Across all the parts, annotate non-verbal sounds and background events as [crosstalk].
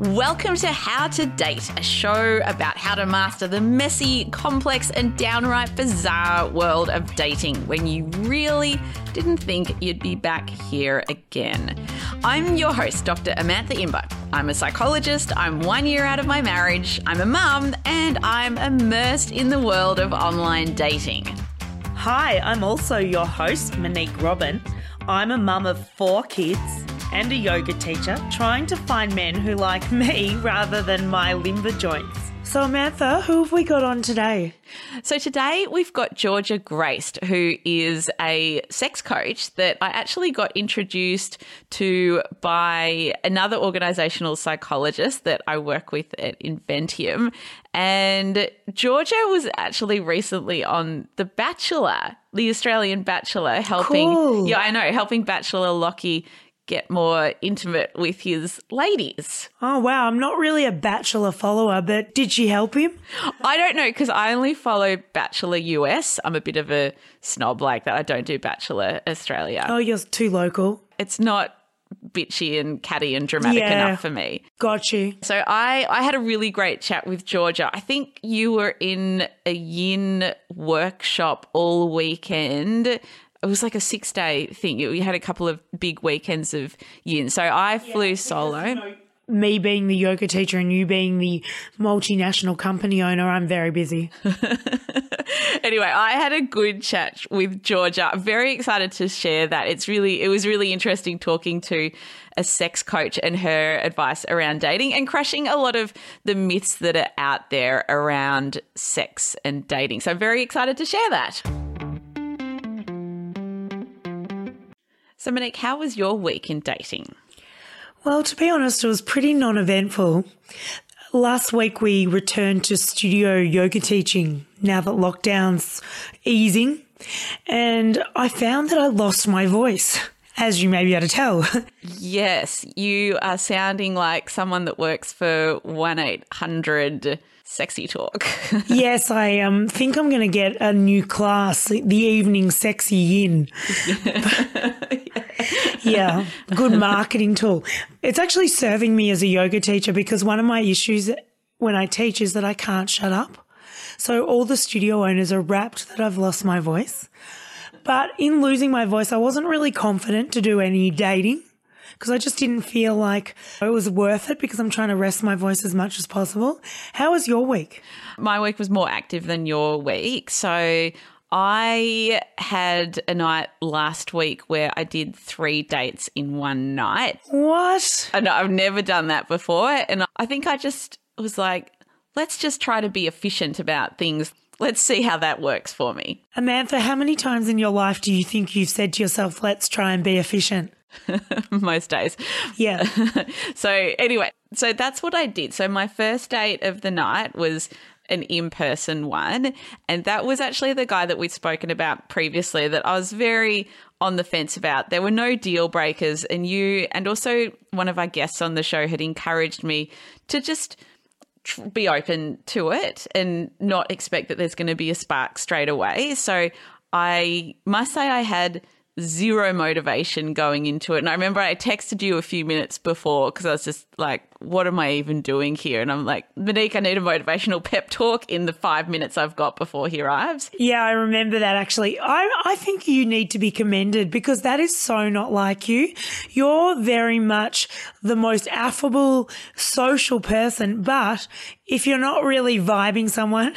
Welcome to How to Date, a show about how to master the messy, complex, and downright bizarre world of dating when you really didn't think you'd be back here again. I'm your host, Dr. Amantha Imber. I'm a psychologist, I'm one year out of my marriage, I'm a mum, and I'm immersed in the world of online dating. Hi, I'm also your host, Monique Robin. I'm a mum of four kids and a yoga teacher trying to find men who like me [laughs] rather than my limber joints. So, Amantha, who have we got on today? So, today we've got Georgia Grace, who is a sex coach that I actually got introduced to by another organizational psychologist that I work with at Inventium. And Georgia was actually recently on The Bachelor, the Australian Bachelor, helping, Cool. yeah, I know, helping Bachelor Locky get more intimate with his ladies. Oh, wow. I'm not really a Bachelor follower, but did she help him? I don't know because I only follow Bachelor US. I'm a bit of a snob like that. I don't do Bachelor Australia. Oh, you're too local. It's not bitchy and catty and dramatic Yeah. enough for me. Got you. So I I had a really great chat with Georgia. I think you were in a yin workshop all weekend. It was like a six day thing. We had a couple of big weekends of yin. So I flew solo. Me being the yoga teacher and you being the multinational company owner, I'm very busy. [laughs] anyway, I had a good chat with Georgia. I'm very excited to share that. It's really, it was really interesting talking to a sex coach and her advice around dating and crushing a lot of the myths that are out there around sex and dating. So I'm very excited to share that. So, Monique, how was your week in dating? Well, to be honest, it was pretty non eventful. Last week we returned to studio yoga teaching now that lockdown's easing, and I found that I lost my voice, as you may be able to tell. [laughs] Yes, you are sounding like someone that works for 1 800 Sexy Talk. [laughs] yes, I um, think I'm going to get a new class, the evening sexy yin. [laughs] yeah, good marketing tool. It's actually serving me as a yoga teacher because one of my issues when I teach is that I can't shut up. So all the studio owners are rapt that I've lost my voice. But in losing my voice, I wasn't really confident to do any dating because I just didn't feel like it was worth it because I'm trying to rest my voice as much as possible. How was your week? My week was more active than your week. So I had a night last week where I did three dates in one night. What? And I've never done that before. And I think I just was like, let's just try to be efficient about things. Let's see how that works for me. Amantha, how many times in your life do you think you've said to yourself, let's try and be efficient? [laughs] Most days. Yeah. [laughs] so anyway, so that's what I did. So my first date of the night was an in-person one and that was actually the guy that we'd spoken about previously that I was very on the fence about. There were no deal breakers and you and also one of our guests on the show had encouraged me to just be open to it and not expect that there's going to be a spark straight away. So I must say I had zero motivation going into it. And I remember I texted you a few minutes before because I was just like, what am I even doing here? And I'm like, Monique, I need a motivational pep talk in the five minutes I've got before he arrives. Yeah, I remember that actually. I, I think you need to be commended because that is so not like you. You're very much the most affable, social person, but if you're not really vibing someone,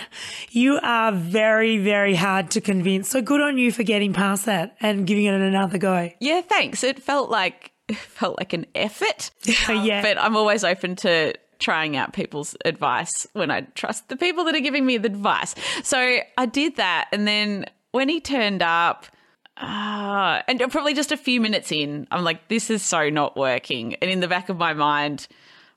you are very, very hard to convince. So good on you for getting past that and giving it another go. Yeah, thanks. It felt like [laughs] felt like an effort. [laughs] yeah. But I'm always open to trying out people's advice when I trust the people that are giving me the advice. So I did that. And then when he turned up, uh, and probably just a few minutes in, I'm like, this is so not working. And in the back of my mind,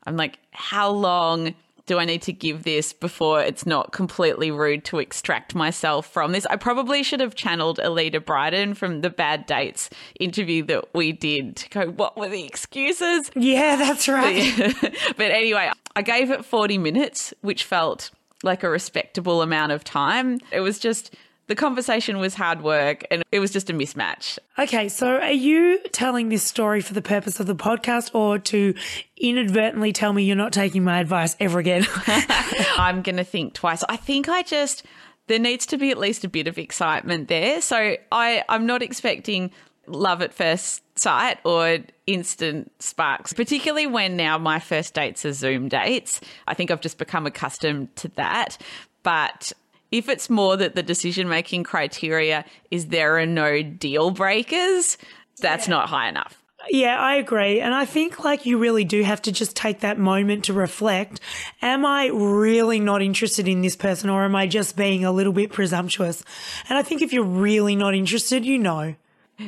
I'm like, how long do I need to give this before it's not completely rude to extract myself from this? I probably should have channeled Alida Bryden from the Bad Dates interview that we did to go, what were the excuses? Yeah, that's [laughs] right. but anyway, I gave it 40 minutes, which felt like a respectable amount of time. It was just the conversation was hard work and it was just a mismatch. Okay, so are you telling this story for the purpose of the podcast or to inadvertently tell me you're not taking my advice ever again? [laughs] [laughs] I'm going to think twice. I think I just there needs to be at least a bit of excitement there. So I I'm not expecting love at first sight or instant sparks, particularly when now my first dates are Zoom dates. I think I've just become accustomed to that. But if it's more that the decision making criteria is there are no deal breakers, that's not high enough. Yeah, I agree. And I think like you really do have to just take that moment to reflect. Am I really not interested in this person or am I just being a little bit presumptuous? And I think if you're really not interested, you know.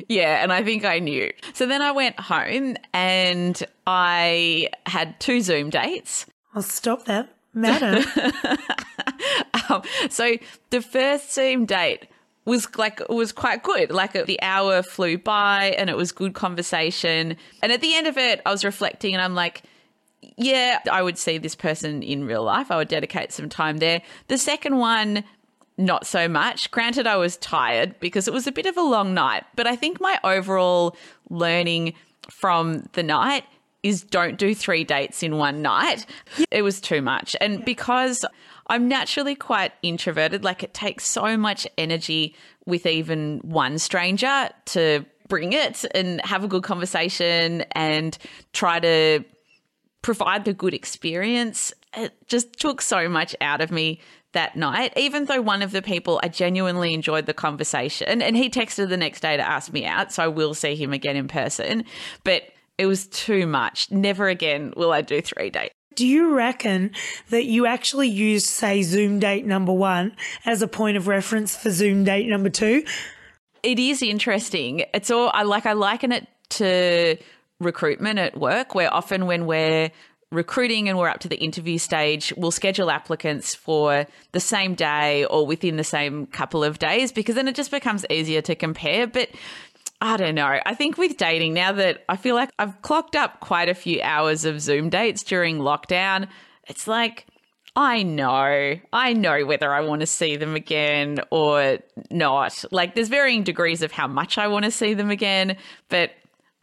Yeah, and I think I knew. So then I went home and I had two Zoom dates. I'll stop that. Madam. [laughs] um, so the first Zoom date was like was quite good. Like the hour flew by and it was good conversation. And at the end of it, I was reflecting and I'm like, yeah, I would see this person in real life. I would dedicate some time there. The second one, not so much. Granted, I was tired because it was a bit of a long night, but I think my overall learning from the night is don't do three dates in one night. It was too much. And because I'm naturally quite introverted, like it takes so much energy with even one stranger to bring it and have a good conversation and try to provide the good experience. It just took so much out of me that night, even though one of the people I genuinely enjoyed the conversation and he texted the next day to ask me out. So I will see him again in person. But it was too much. Never again will I do three dates. Do you reckon that you actually used, say, Zoom date number one as a point of reference for Zoom date number two? It is interesting. It's all I like. I liken it to recruitment at work, where often when we're recruiting and we're up to the interview stage, we'll schedule applicants for the same day or within the same couple of days because then it just becomes easier to compare. But I don't know. I think with dating, now that I feel like I've clocked up quite a few hours of Zoom dates during lockdown, it's like, I know, I know whether I want to see them again or not. Like, there's varying degrees of how much I want to see them again, but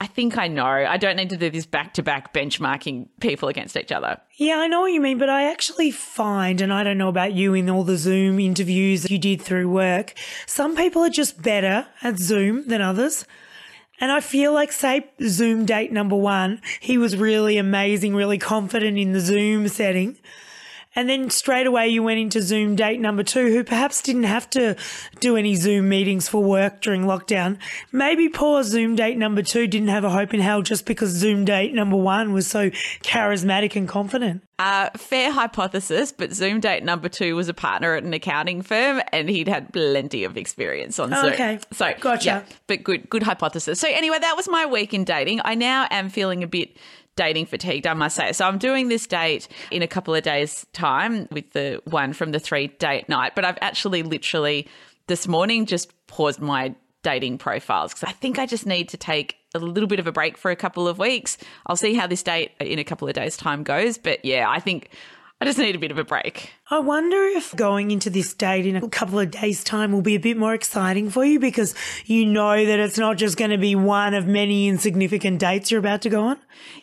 I think I know. I don't need to do this back to back benchmarking people against each other. Yeah, I know what you mean, but I actually find, and I don't know about you in all the Zoom interviews you did through work, some people are just better at Zoom than others. And I feel like, say, Zoom date number one, he was really amazing, really confident in the Zoom setting. And then straight away you went into Zoom date number two, who perhaps didn't have to do any Zoom meetings for work during lockdown. Maybe poor Zoom date number two didn't have a hope in hell just because Zoom date number one was so charismatic and confident. Uh, fair hypothesis, but Zoom date number two was a partner at an accounting firm and he'd had plenty of experience on Zoom. Okay. So, gotcha. Yeah, but good, good hypothesis. So, anyway, that was my week in dating. I now am feeling a bit dating fatigued, I must say. So I'm doing this date in a couple of days' time with the one from the three date night, but I've actually literally this morning just paused my dating profiles because I think I just need to take a little bit of a break for a couple of weeks. I'll see how this date in a couple of days' time goes, but yeah, I think I just need a bit of a break. I wonder if going into this date in a couple of days' time will be a bit more exciting for you because you know that it's not just going to be one of many insignificant dates you're about to go on.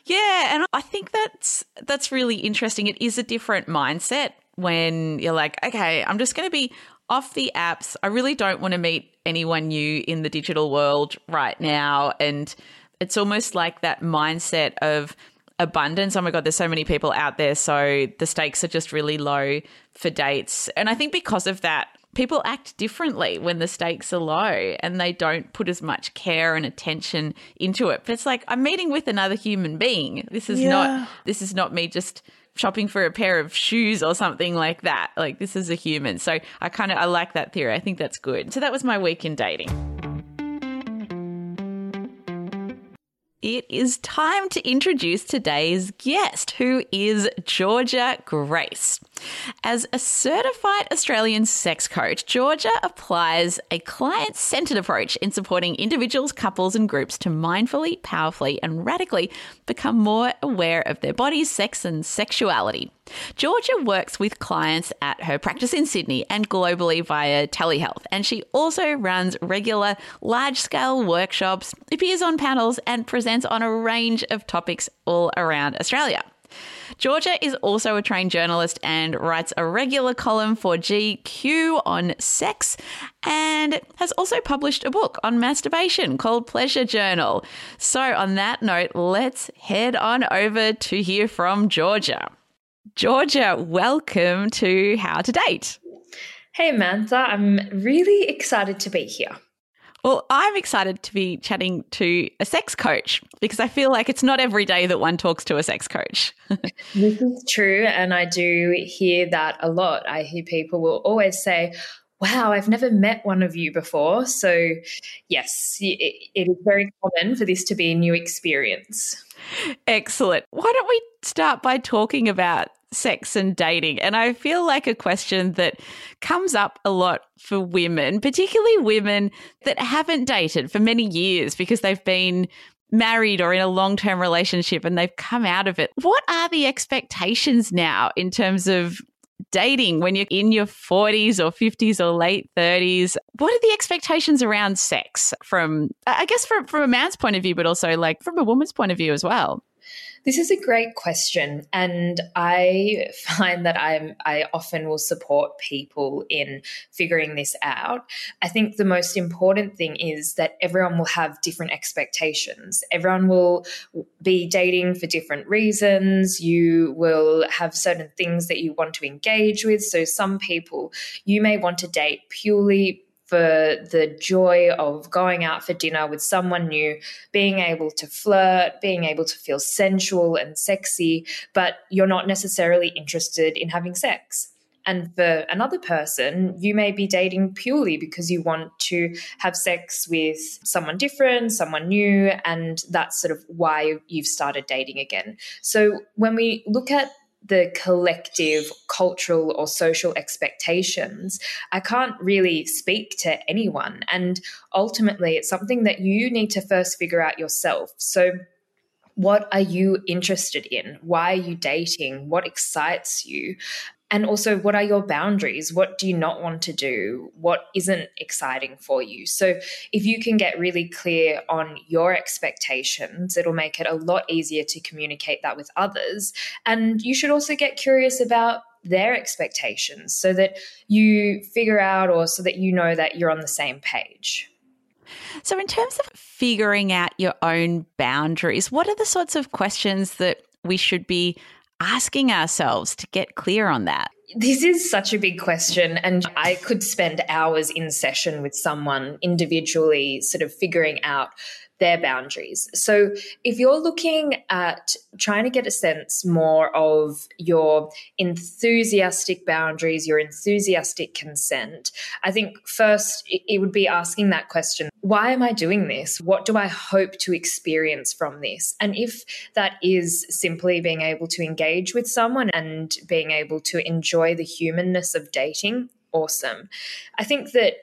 Yeah, and I think that's that's really interesting. It is a different mindset when you're like, okay, I'm just going to be off the apps. I really don't want to meet anyone new in the digital world right now and it's almost like that mindset of abundance. Oh my God, there's so many people out there. So the stakes are just really low for dates. And I think because of that, people act differently when the stakes are low and they don't put as much care and attention into it. But it's like I'm meeting with another human being. This is yeah. not this is not me just shopping for a pair of shoes or something like that. Like this is a human. So I kind of I like that theory. I think that's good. So that was my week in dating. It is time to introduce today's guest, who is Georgia Grace. As a certified Australian sex coach, Georgia applies a client centered approach in supporting individuals, couples, and groups to mindfully, powerfully, and radically become more aware of their bodies, sex, and sexuality. Georgia works with clients at her practice in Sydney and globally via telehealth, and she also runs regular large scale workshops, appears on panels, and presents on a range of topics all around Australia. Georgia is also a trained journalist and writes a regular column for GQ on sex and has also published a book on masturbation called Pleasure Journal. So, on that note, let's head on over to hear from Georgia. Georgia, welcome to How to Date. Hey, Mantha. I'm really excited to be here. Well, I'm excited to be chatting to a sex coach because I feel like it's not every day that one talks to a sex coach. [laughs] this is true. And I do hear that a lot. I hear people will always say, Wow, I've never met one of you before. So, yes, it, it is very common for this to be a new experience. Excellent. Why don't we start by talking about sex and dating. And I feel like a question that comes up a lot for women, particularly women that haven't dated for many years because they've been married or in a long term relationship and they've come out of it. What are the expectations now in terms of dating when you're in your 40s or 50s or late 30s? What are the expectations around sex from, I guess, from, from a man's point of view, but also like from a woman's point of view as well? This is a great question, and I [laughs] find that I'm I often will support people in figuring this out. I think the most important thing is that everyone will have different expectations. Everyone will be dating for different reasons. You will have certain things that you want to engage with. So some people you may want to date purely for the joy of going out for dinner with someone new, being able to flirt, being able to feel sensual and sexy, but you're not necessarily interested in having sex. And for another person, you may be dating purely because you want to have sex with someone different, someone new, and that's sort of why you've started dating again. So when we look at the collective cultural or social expectations, I can't really speak to anyone. And ultimately, it's something that you need to first figure out yourself. So, what are you interested in? Why are you dating? What excites you? And also, what are your boundaries? What do you not want to do? What isn't exciting for you? So, if you can get really clear on your expectations, it'll make it a lot easier to communicate that with others. And you should also get curious about their expectations so that you figure out or so that you know that you're on the same page. So, in terms of figuring out your own boundaries, what are the sorts of questions that we should be asking ourselves to get clear on that? This is such a big question. And I could spend hours in session with someone individually, sort of figuring out their boundaries. So if you're looking at trying to get a sense more of your enthusiastic boundaries, your enthusiastic consent, I think first it would be asking that question why am I doing this? What do I hope to experience from this? And if that is simply being able to engage with someone and being able to enjoy the humanness of dating, awesome. I think that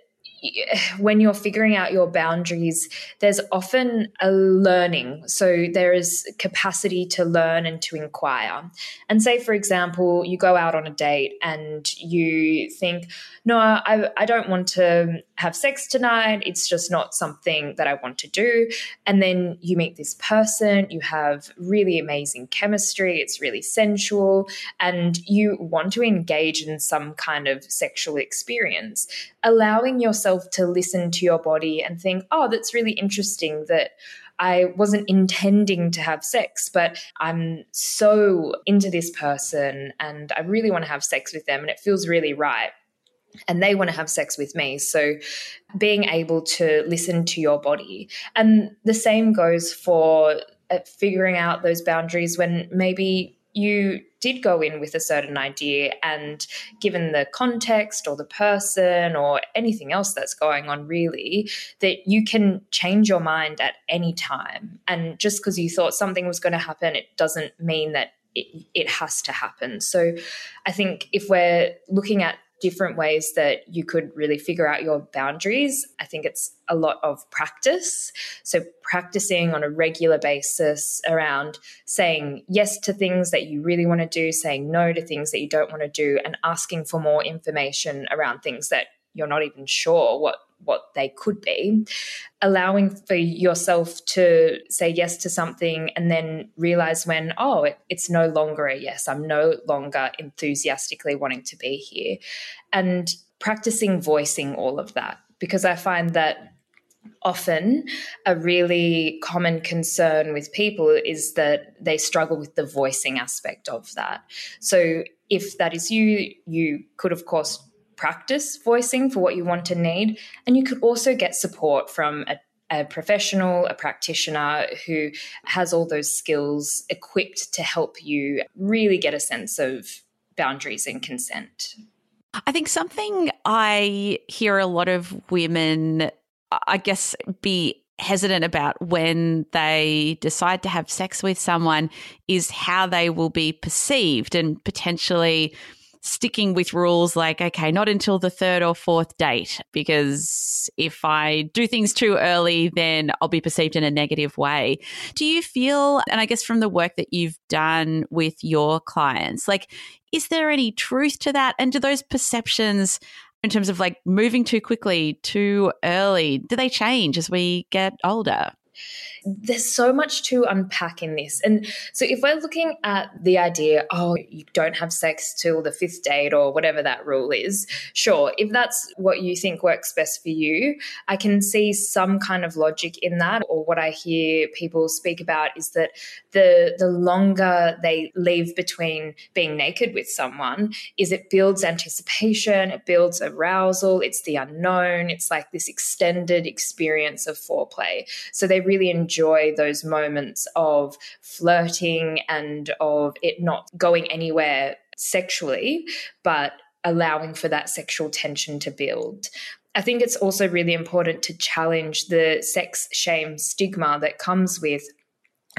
[sighs] when you're figuring out your boundaries, there's often a learning. So there is capacity to learn and to inquire. And say, for example, you go out on a date and you think, no, I, I don't want to have sex tonight. It's just not something that I want to do. And then you meet this person, you have really amazing chemistry, it's really sensual, and you want to engage in some kind of sexual experience. Allowing yourself to listen to your body and think, oh, that's really interesting that. I wasn't intending to have sex, but I'm so into this person and I really want to have sex with them and it feels really right and they want to have sex with me. So being able to listen to your body. And the same goes for uh, figuring out those boundaries when maybe you did go in with a certain idea and given the context or the person or anything else that's going on really that you can change your mind at any time. And just because you thought something was going to happen it doesn't mean that it, it has to happen. So i think if we're looking at different ways that you could really figure out your boundaries. I think it's a lot of practice. So, practicing on a regular basis around saying yes to things that you really want to do, saying no to things that you don't want to do, and asking for more information around things that you're not even sure what what they could be allowing for yourself to say yes to something and then realize when oh it, it's no longer a yes. I'm no longer enthusiastically wanting to be here. And practicing voicing all of that because i find that often a really common concern with people is that they struggle with the voicing aspect of that. So if that is you you could of course practice voicing for what you want to need. And you could also get support from a a professional, a practitioner who has all those skills equipped to help you really get a sense of boundaries and consent. I think something I hear a lot of women, I guess, be hesitant about when they decide to have sex with someone is how they will be perceived and potentially sticking with rules like, okay, not until the third or fourth date, because if I do things too early, then I'll be perceived in a negative way. Do you feel, and I guess from the work that you've done with your clients, like, is there any truth to that? And do those perceptions, in terms of like moving too quickly, too early, do they change as we get older? There's so much to unpack in this. And so if we're looking at the idea, oh, you don't have sex till the fifth date or whatever that rule is, sure, if that's what you think works best for you, I can see some kind of logic in that. Or what I hear people speak about is that the the longer they leave between being naked with someone is it builds anticipation, it builds arousal, it's the unknown, it's like this extended experience of foreplay. So they really enjoy those moments of flirting and of it not going anywhere sexually, but allowing for that sexual tension to build. I think it's also really important to challenge the sex shame stigma that comes with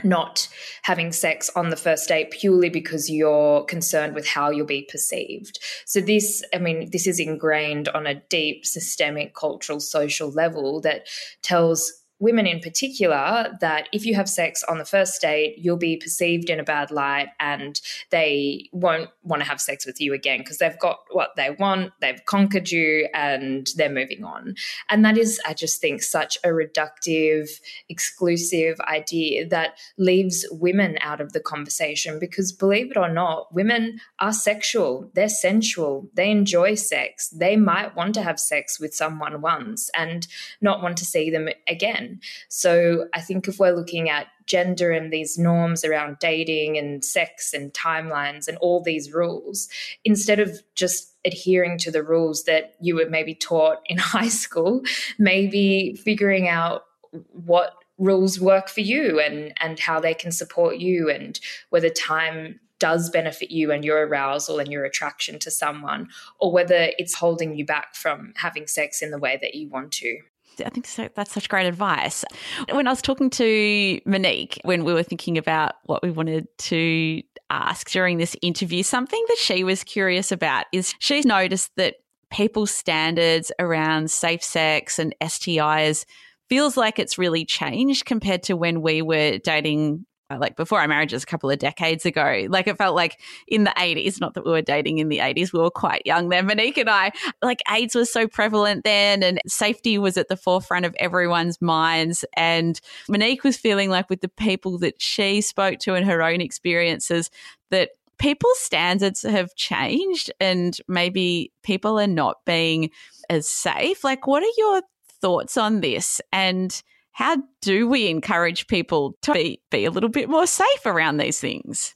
not having sex on the first date purely because you're concerned with how you'll be perceived. So, this, I mean, this is ingrained on a deep systemic cultural social level that tells women in particular that if you have sex on the first date, you'll be perceived in a bad light and they won't want to have sex with you again because they've got what they want, they've conquered you, and they're moving on. And that is, I just think, such a reductive, exclusive idea that leaves women out of the conversation because believe it or not, women are sexual, they're sensual, they enjoy sex, they might want to have sex with someone once and not want to see them again again. So I think if we're looking at gender and these norms around dating and sex and timelines and all these rules, instead of just adhering to the rules that you were maybe taught in [laughs] high school, maybe figuring out what rules work for you and and how they can support you and whether time does benefit you and your arousal and your attraction to someone or whether it's holding you back from having sex in the way that you want to I think so, that's such great advice. When I was talking to Monique, when we were thinking about what we wanted to ask during this interview, something that she was curious about is she's noticed that people's standards around safe sex and STIs feels like it's really changed compared to when we were dating Uh, like before our marriages a couple of decades ago. Like it felt like in the 80s, not that we were dating in the 80s, we were quite young then, Monique and I, like AIDS was so prevalent then and safety was at the forefront of everyone's minds. And Monique was feeling like with the people that she spoke to and her own experiences, that people's standards have changed and maybe people are not being as safe. Like, what are your thoughts on this? And how do we encourage people to be, be a little bit more safe around these things?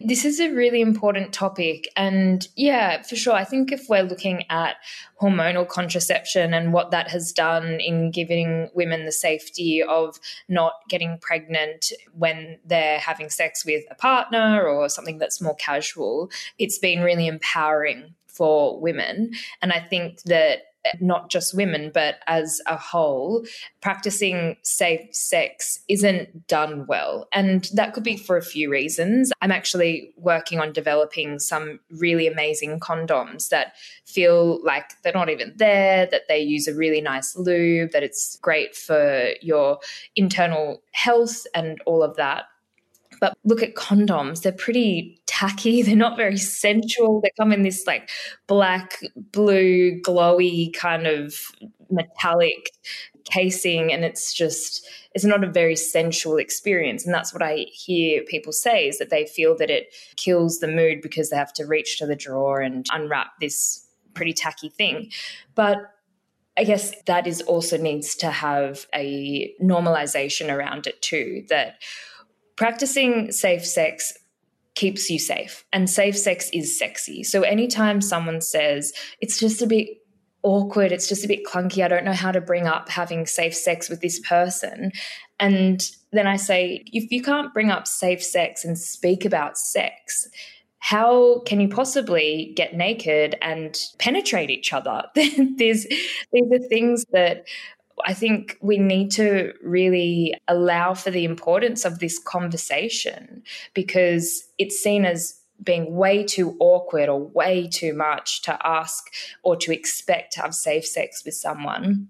This is a really important topic. And yeah, for sure. I think if we're looking at hormonal contraception and what that has done in giving women the safety of not getting pregnant when they're having sex with a partner or something that's more casual, it's been really empowering for women. And I think that not just women, but as a whole, practicing safe sex isn't done well. And that could be for a few reasons. I'm actually working on developing some really amazing condoms that feel like they're not even there, that they use a really nice lube, that it's great for your internal health and all of that. But look at condoms, they're pretty tacky. [laughs] They're not very sensual. They come in this like black, blue, glowy kind of metallic casing and it's just it's not a very sensual experience and that's what i hear people say is that they feel that it kills the mood because they have to reach to the drawer and unwrap this pretty tacky thing but I guess that is also needs to have a normalization around it too. That practicing safe sex keeps you safe and safe sex is sexy. So anytime someone says it's just a bit awkward, it's just a bit clunky, I don't know how to bring up having safe sex with this person. And then I say, if you can't bring up safe sex and speak about sex, how can you possibly get naked and penetrate each other? [laughs] These are things that I think we need to really allow for the importance of this conversation because it's seen as being way too awkward or way too much to ask or to expect to have safe sex with someone.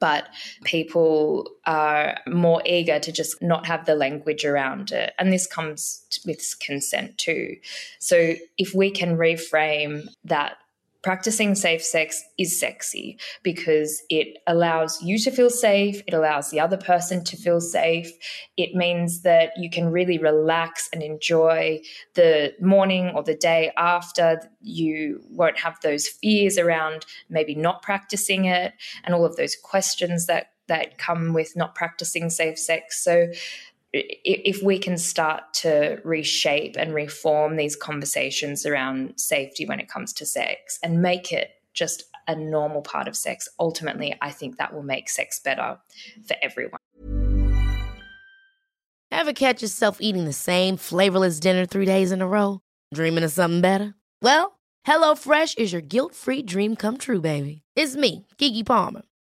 But people are more eager to just not have the language around it. And this comes with consent too. So if we can reframe that practicing safe sex is sexy because it allows you to feel safe, it allows the other person to feel safe. It means that you can really relax and enjoy the morning or the day after. You won't have those fears around maybe not practicing it and all of those questions that that come with not practicing safe sex. So if we can start to reshape and reform these conversations around safety when it comes to sex and make it just a normal part of sex, ultimately, I think that will make sex better for everyone. Ever catch yourself eating the same flavorless dinner three days in a row? Dreaming of something better? Well, HelloFresh is your guilt free dream come true, baby. It's me, Keke Palmer.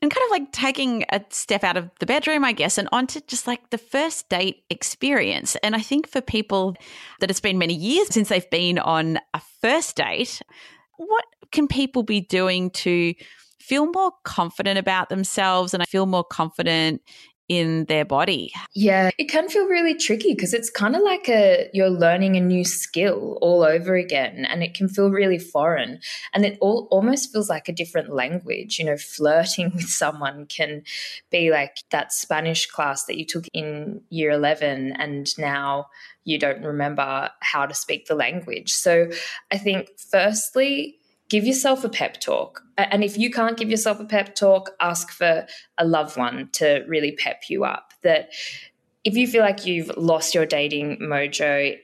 And kind of like taking a step out of the bedroom, I guess, and onto just like the first date experience. And I think for people that it's been many years since they've been on a first date, what can people be doing to feel more confident about themselves and I feel more confident in their body. Yeah, it can feel really tricky because it's kind of like a you're learning a new skill all over again and it can feel really foreign and it all almost feels like a different language. You know, flirting [laughs] with someone can be like that Spanish class that you took in year 11 and now you don't remember how to speak the language. So, I think firstly give yourself a pep talk. And if you can't give yourself a pep talk, ask for a loved one to really pep you up. That if you feel like you've lost your dating mojo,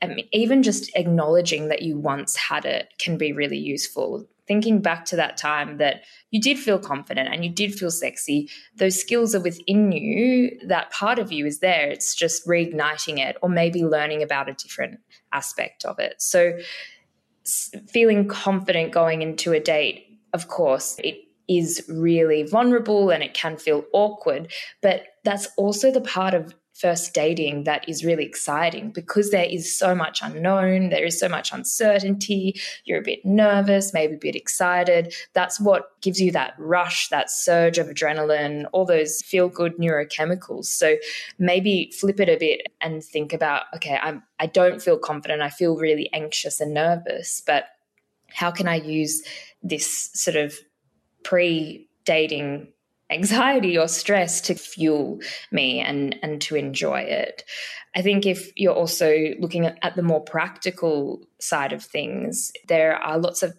I mean, even just acknowledging that you once had it can be really useful. Thinking back to that time that you did feel confident and you did feel sexy, those skills are within you. That part of you is there. It's just reigniting it or maybe learning about a different aspect of it. So, feeling confident going into a date, of course, it is really vulnerable and it can feel awkward. But that's also the part of first dating that is really exciting because there is so much unknown, there is so much uncertainty, you're a bit nervous, maybe a bit excited. That's what gives you that rush, that surge of adrenaline, all those feel good neurochemicals. So maybe flip it a bit and think about okay, I'm I don't feel confident, I feel really anxious and nervous, but how can I use this sort of pre dating anxiety or stress to fuel me and and to enjoy it. I think if you're also looking at the more practical side of things, there are lots of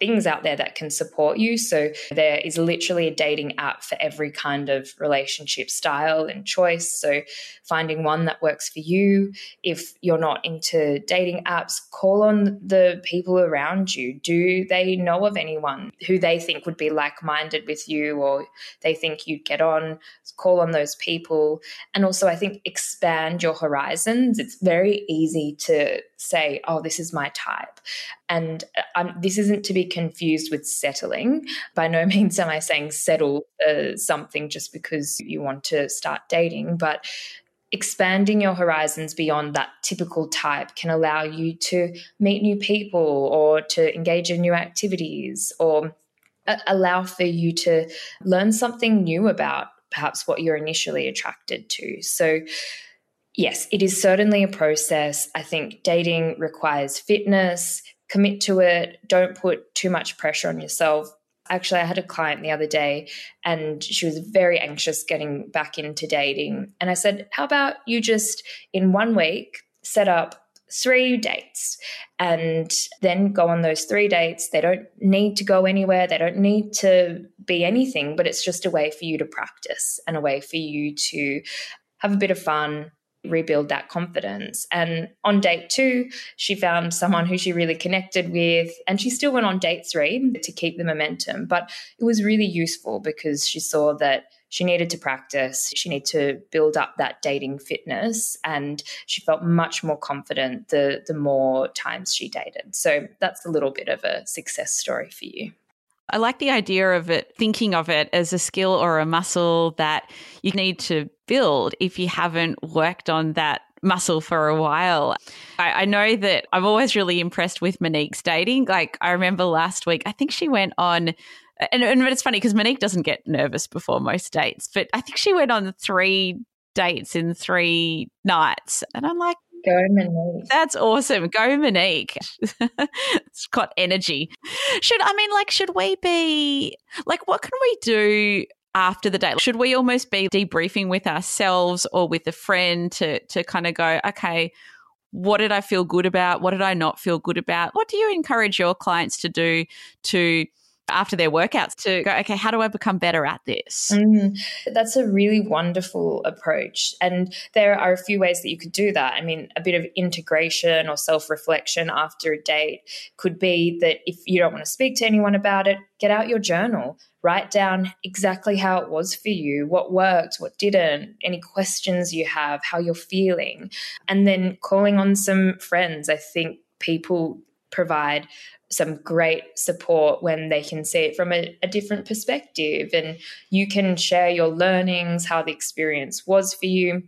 things out there that can support you. So there is literally a dating app for every kind of relationship style and choice. So finding one that works for you. If you're not into dating apps, call on the people around you. Do they know of anyone who they think would be like minded with you or they think you'd get on? Call on those people. And also, I think expand your horizons. It's very easy to say, oh, this is my type. And um, this isn't to be confused with settling. By no [laughs] means am I saying settle uh, something just because you want to start dating, but expanding your horizons beyond that typical type can allow you to meet new people or to engage in new activities or allow for you to learn something new about perhaps what you're initially attracted to. So, yes, it is certainly a process. I think dating requires fitness, commit to it, don't put too much pressure on yourself. Actually, I had a client the other day and she was very anxious getting back into dating. And I said, How about you just in one week set up three dates and then go on those three dates. They don't need to go anywhere, they don't need to be anything, but it's just a way for you to practice and a way for you to have a bit of fun, rebuild that confidence. And on date two, she found someone who she really connected with, and she still went on date three to keep the momentum. But it was really useful because she saw that she needed to practice, she needed to build up that dating fitness, and she felt much more confident the, the more times she dated. So that's a little bit of a success story for you. I like the idea of it, thinking of it as a skill or a muscle that you need to build if you haven't worked on that muscle for a while. I, I, know that I'm always really impressed with Monique's dating. Like, I remember last week, I think she went on. And, and it's funny because Monique doesn't get nervous before most dates, but I think she went on three dates in three nights. And I'm like, Go Monique. That's awesome. Go Monique. [laughs] it's got energy. Should I mean like should we be like what can we do after the date? Should we almost be debriefing with ourselves or with a friend to to kind of go, okay, what did I feel good about? What did I not feel good about? What do you encourage your clients to do to after their workouts to go, okay, how do I become better at this? Mm, that's a really wonderful approach. And there are a few ways that you could do that. I mean, a bit of integration or self reflection after a date could be that if you don't want to speak to anyone about it, get out your journal. Write down exactly how it was for you, what worked, what didn't, any questions you have, how you're feeling. And then calling on some friends. I think people provide some great support when they can see it from a, a, different perspective and you can share your learnings, how the experience was for you.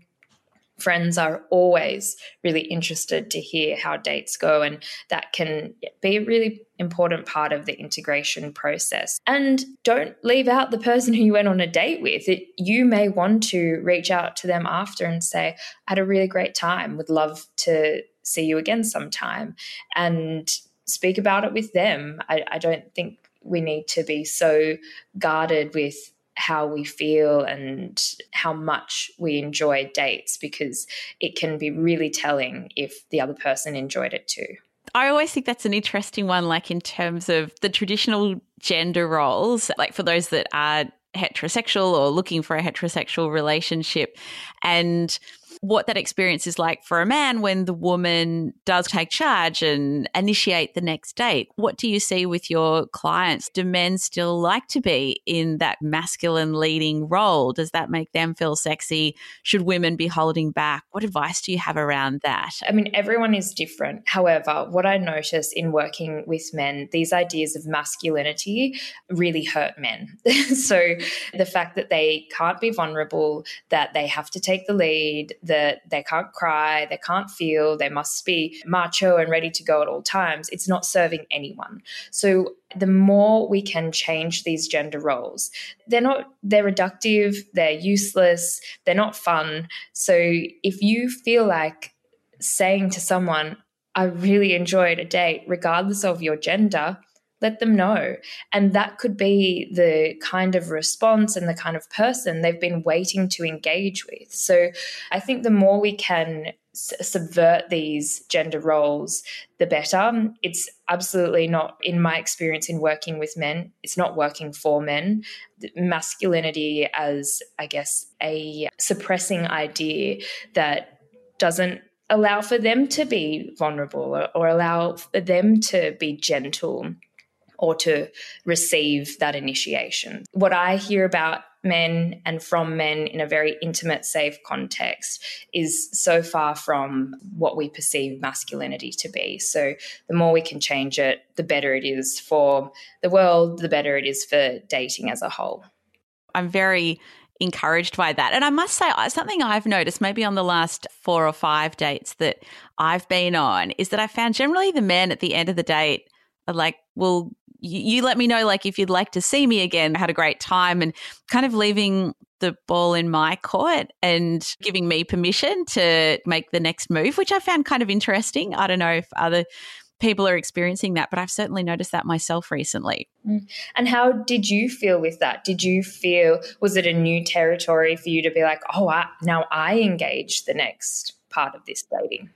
Friends are always really interested to hear how dates go, and that can be a really important part of the integration process. And don't leave out the person [laughs] who you went on a date with. It, you may want to reach out to them after and say, I had a really great time, would love to see you again sometime. And speak about it with them. I, I don't think we need to be so guarded with how we feel and how much we enjoy dates because it can be really telling if the other person enjoyed it too. I always think that's an interesting one, like in terms of the traditional gender roles, like for those that are heterosexual or looking for a heterosexual relationship. And what that experience is like for a man when the woman does take charge and initiate the next date. What do you see with your clients? Do men still like to be in that masculine leading role? Does that make them feel sexy? Should women be holding back? What advice do you have around that? I mean, everyone is different. However, what I notice in working with men, these ideas of masculinity really hurt men. [laughs] so the fact that they can't be vulnerable, that they have to take the lead, that they can't cry, they can't feel, they must be macho and ready to go at all times, it's not serving anyone. So the more we can change these gender roles, they're not, they're reductive, they're useless, they're not fun. So if you feel like saying to someone, I really enjoyed a date, regardless of your gender, let them know. And that could be the kind of response and the kind of person they've been waiting to engage with. So I think the more we can subvert these gender roles, the better. It's absolutely not, in my experience in working with men, it's not working for men. Masculinity as, I guess, a suppressing idea that doesn't allow for them to be vulnerable or, or allow for them to be gentle or to receive that initiation. What I hear about men and from men in a very intimate, safe context is so far from what we perceive masculinity to be. So, the more we can change it, the better it is for the world, the better it is for dating as a whole. I'm very encouraged by that. And I must say, something I've noticed maybe on the last four or five dates that I've been on is that I found generally the men at the end of the date like, well, you, let me know like if you'd like to see me again. I had a great time and kind of leaving the ball in my court and giving me permission to make the next move, which I found kind of interesting. I don't know if other people are experiencing that, but I've certainly noticed that myself recently. Mm. And how did you feel with that? Did you feel, was it a new territory for you to be like, oh, I, now I engage the next part of this dating?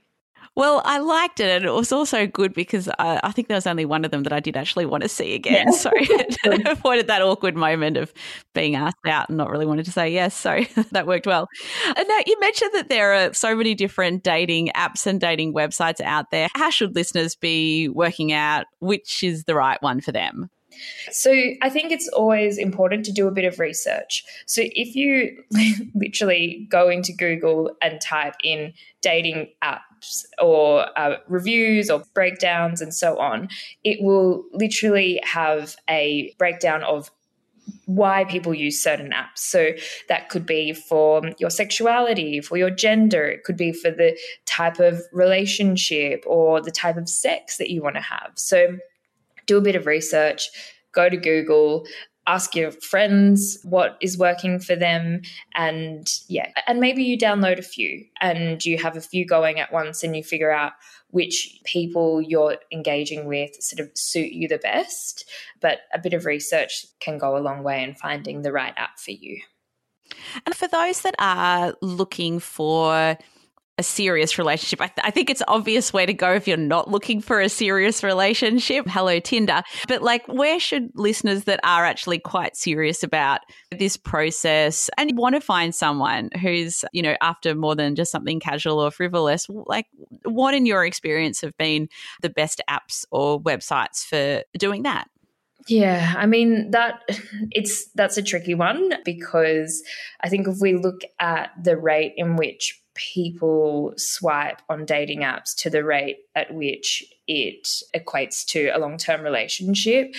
Well, I liked it, and it was also good because I, I, think there was only one of them that I did actually want to see again. Yeah. So [laughs] it [laughs] avoided that awkward moment of being asked out and not really wanting to say yes. So [laughs] that worked well. And now you mentioned that there are so many different dating apps and dating websites out there. How should listeners be working out which is the right one for them? So I think it's always important to do a bit of research. So if you literally go into Google and type in dating apps or uh, reviews or breakdowns and so on, it will literally have a breakdown of why people use certain apps. So that could be for your sexuality, for your gender, it could be for the type of relationship or the type of sex that you want to have. So do a bit of research, go to Google, ask your friends what is working for them and yeah and maybe you download a few and you have a few going at once and you figure out which people you're engaging with sort of suit you the best. But a bit of research can go a long way in finding the right app for you. And for those that are looking for a serious relationship. I, th- I, think it's obvious where to go if you're not looking for a serious relationship. Hello, Tinder. But like, where should listeners that are actually quite serious about this process and want to find someone who's, you know, after more than just something casual or frivolous, like, what in your experience have been the best apps or websites for doing that? Yeah, I mean that it's that's a tricky one because I think if we look at the rate in which people swipe on dating apps to the rate at which it equates to a long term relationship.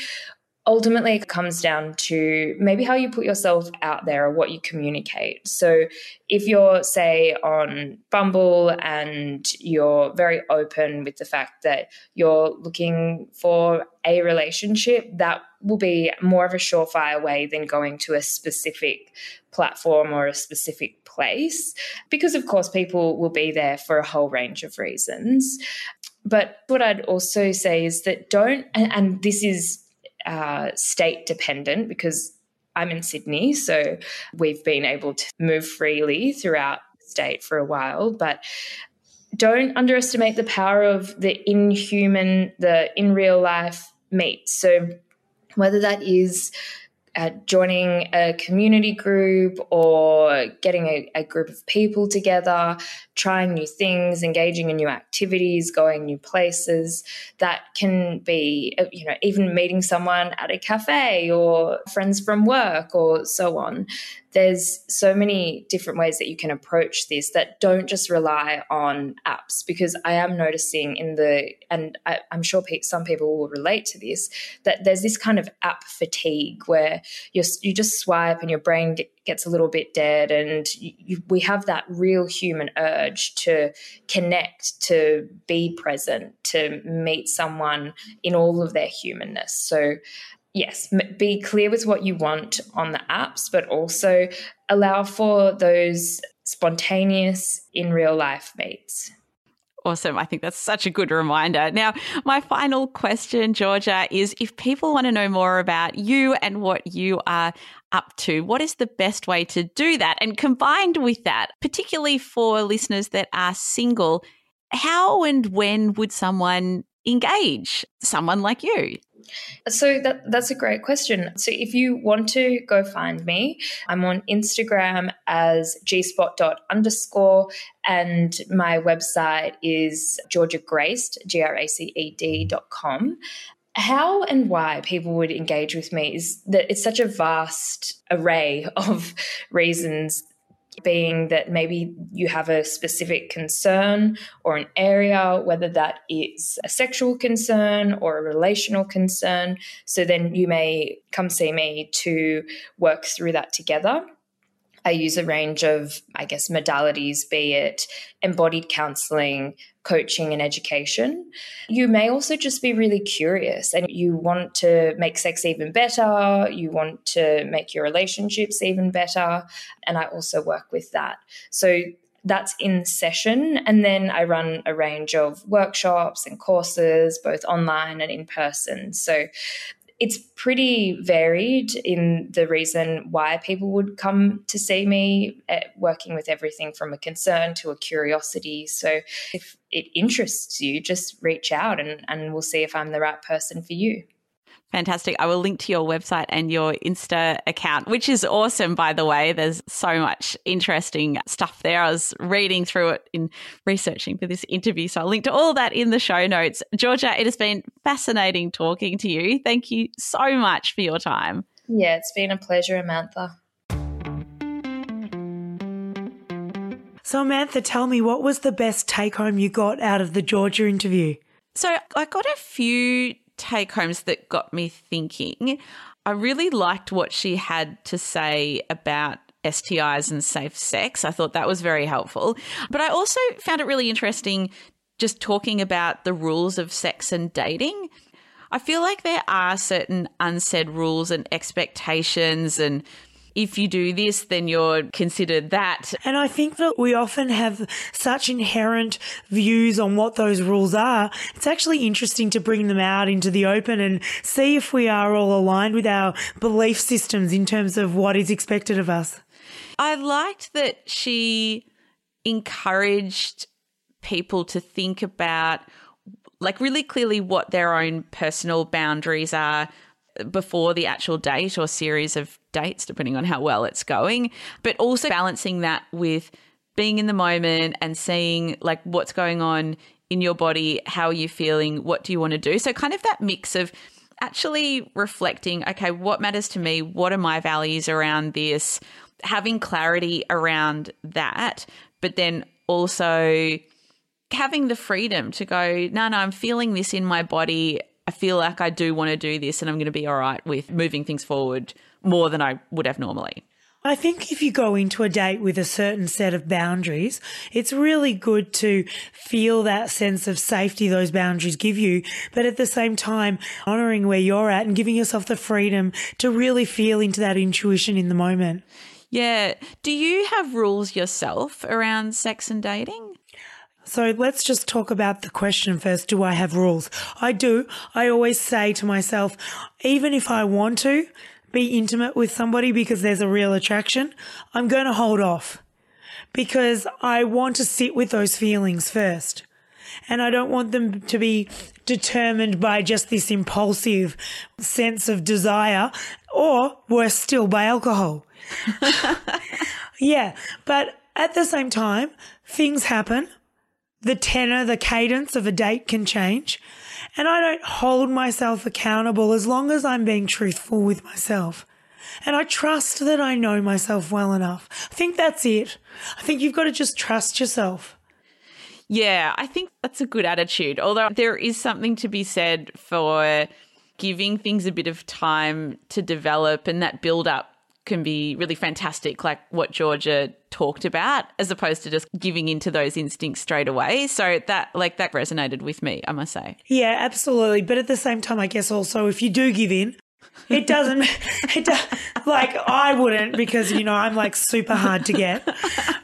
Ultimately, it comes down to maybe how you put yourself out there or what you communicate. So, if you're, say, on Bumble and you're very open with the fact that you're looking for a relationship, that will be more of a surefire way than going to a specific platform or a specific place because, of course, people will be there for a whole range of reasons. But what I'd also say is that don't, and, and this is uh, state dependent because I'm in Sydney, so we've been able to move freely throughout the state for a while, but don't underestimate the power of the inhuman, the in real life meet. So whether that is uh, joining a community group or getting a, a, group of people together, trying new things, engaging in new activities, going new places. That can be, uh, you know, even meeting someone at a cafe or friends from work or so on there's so many different ways that you can approach this that don't just rely on apps because i am noticing in the and I, am sure some people will relate to this that there's this kind of app fatigue where you you just swipe and your brain gets a little bit dead and you, you, we have that real human urge to connect to be present to meet someone in all of their humanness. So yes, be clear with what you want on the apps, but also allow for those spontaneous in real life meets. Awesome. I think that's such a good reminder. Now, my final question, Georgia, is if people want to know more about you and what you are up to, what is the best way to do that? And combined with that, particularly for listeners that are single, how and when would someone engage someone like you? So that that's a great question. So if you want to go find me, I'm on Instagram as gspot underscore and my website is georgiagraced, G-R-A-C-E-D dot com. How and why people would engage with me is that it's such a vast array of reasons being that maybe you have a specific concern or an area, whether that is a sexual concern or a relational concern. So then you may come see me to work through that together. I use a range of, I guess, modalities, be it embodied counseling, coaching, and education. You may also just be really curious and you want to make sex even better. You want to make your relationships even better. And I also work with that. So that's in session. And then I run a range of workshops and courses, both online and in person. So it's pretty varied in the reason why people would come to see me, eh, working with everything from a concern to a curiosity. So if it interests you, just reach out and, and we'll see if I'm the right person for you. Fantastic. I will link to your website and your Insta account, which is awesome, by the way. There's so much interesting stuff there. I was reading through it in researching for this interview. So I'll link to all that in the show notes. Georgia, it has been fascinating talking to you. Thank you so much for your time. Yeah, it's been a pleasure, Amantha. So, Amantha, tell me, what was the best take home you got out of the Georgia interview? So, I got a few take homes that got me thinking. I really liked what she had to say about STIs and safe sex. I thought that was very helpful. But I also found it really interesting just talking about the rules of sex and dating. I feel like there are certain unsaid rules and expectations and if you do this, then you're considered that. And I think that we often have such inherent views on what those rules are. It's actually interesting to bring them out into the open and see if we are all aligned with our belief systems in terms of what is expected of us. I liked that she encouraged people to think about like really clearly what their own personal boundaries are before the actual date or series of dates, depending on how well it's going, but also balancing that with being in the moment and seeing like what's going on in your body, how are you feeling, what do you want to do? So, kind of that mix of actually reflecting, okay, what matters to me? What are my values around this? Having clarity around that, but then also having the freedom to go, no, no, I'm feeling this in my body. I feel like I do want to do this and I'm going to be all right with moving things forward more than I would have normally. I think if you go into a date with a certain set of boundaries, it's really good to feel that sense of safety those boundaries give you, but at the same time, honoring where you're at and giving yourself the freedom to really feel into that intuition in the moment. Yeah. Do you have rules yourself around sex and dating? So let's just talk about the question first. Do I have rules? I do. I always say to myself, even if I want to be intimate with somebody because there's a real attraction, I'm going to hold off because I want to sit with those feelings first. And I don't want them to be determined by just this impulsive sense of desire or worse still by alcohol. [laughs] [laughs] yeah. But at the same time, things happen the tenor, the cadence of a date can change. And I don't hold myself accountable as long as I'm being truthful with myself. And I trust that I know myself well enough. I think that's it. I think you've got to just trust yourself. Yeah, I think that's a good attitude. Although there is something to be said for giving things a bit of time to develop and that build up can be really fantastic, like what Georgia talked about, as opposed to just giving into those instincts straight away. So that, like, that resonated with me, I must say. Yeah, absolutely. But at the same time, I guess also if you do give in, It doesn't. It do, like I wouldn't because you know I'm like super hard to get.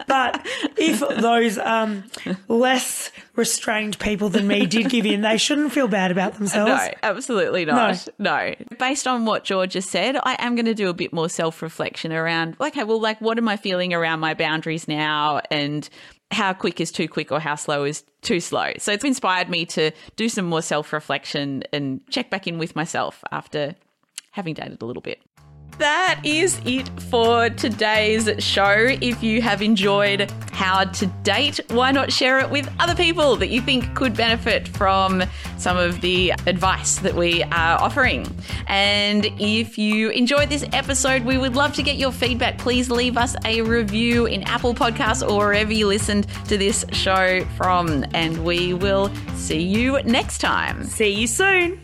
But if those um, less restrained people than me did give in, they shouldn't feel bad about themselves. No, absolutely not. No. no. Based on what George just said, I am going to do a bit more self reflection around, okay, well, like, what am I feeling around my boundaries now? And how quick is too quick or how slow is too slow. So it's inspired me to do some more self reflection and check back in with myself after having dated a little bit. That is it for today's show. If you have enjoyed How to Date, why not share it with other people that you think could benefit from some of the advice that we are offering? And if you enjoyed this episode, we would love to get your feedback. Please leave us a review in Apple Podcasts or wherever you listened to this show from. And we will see you next time. See you soon.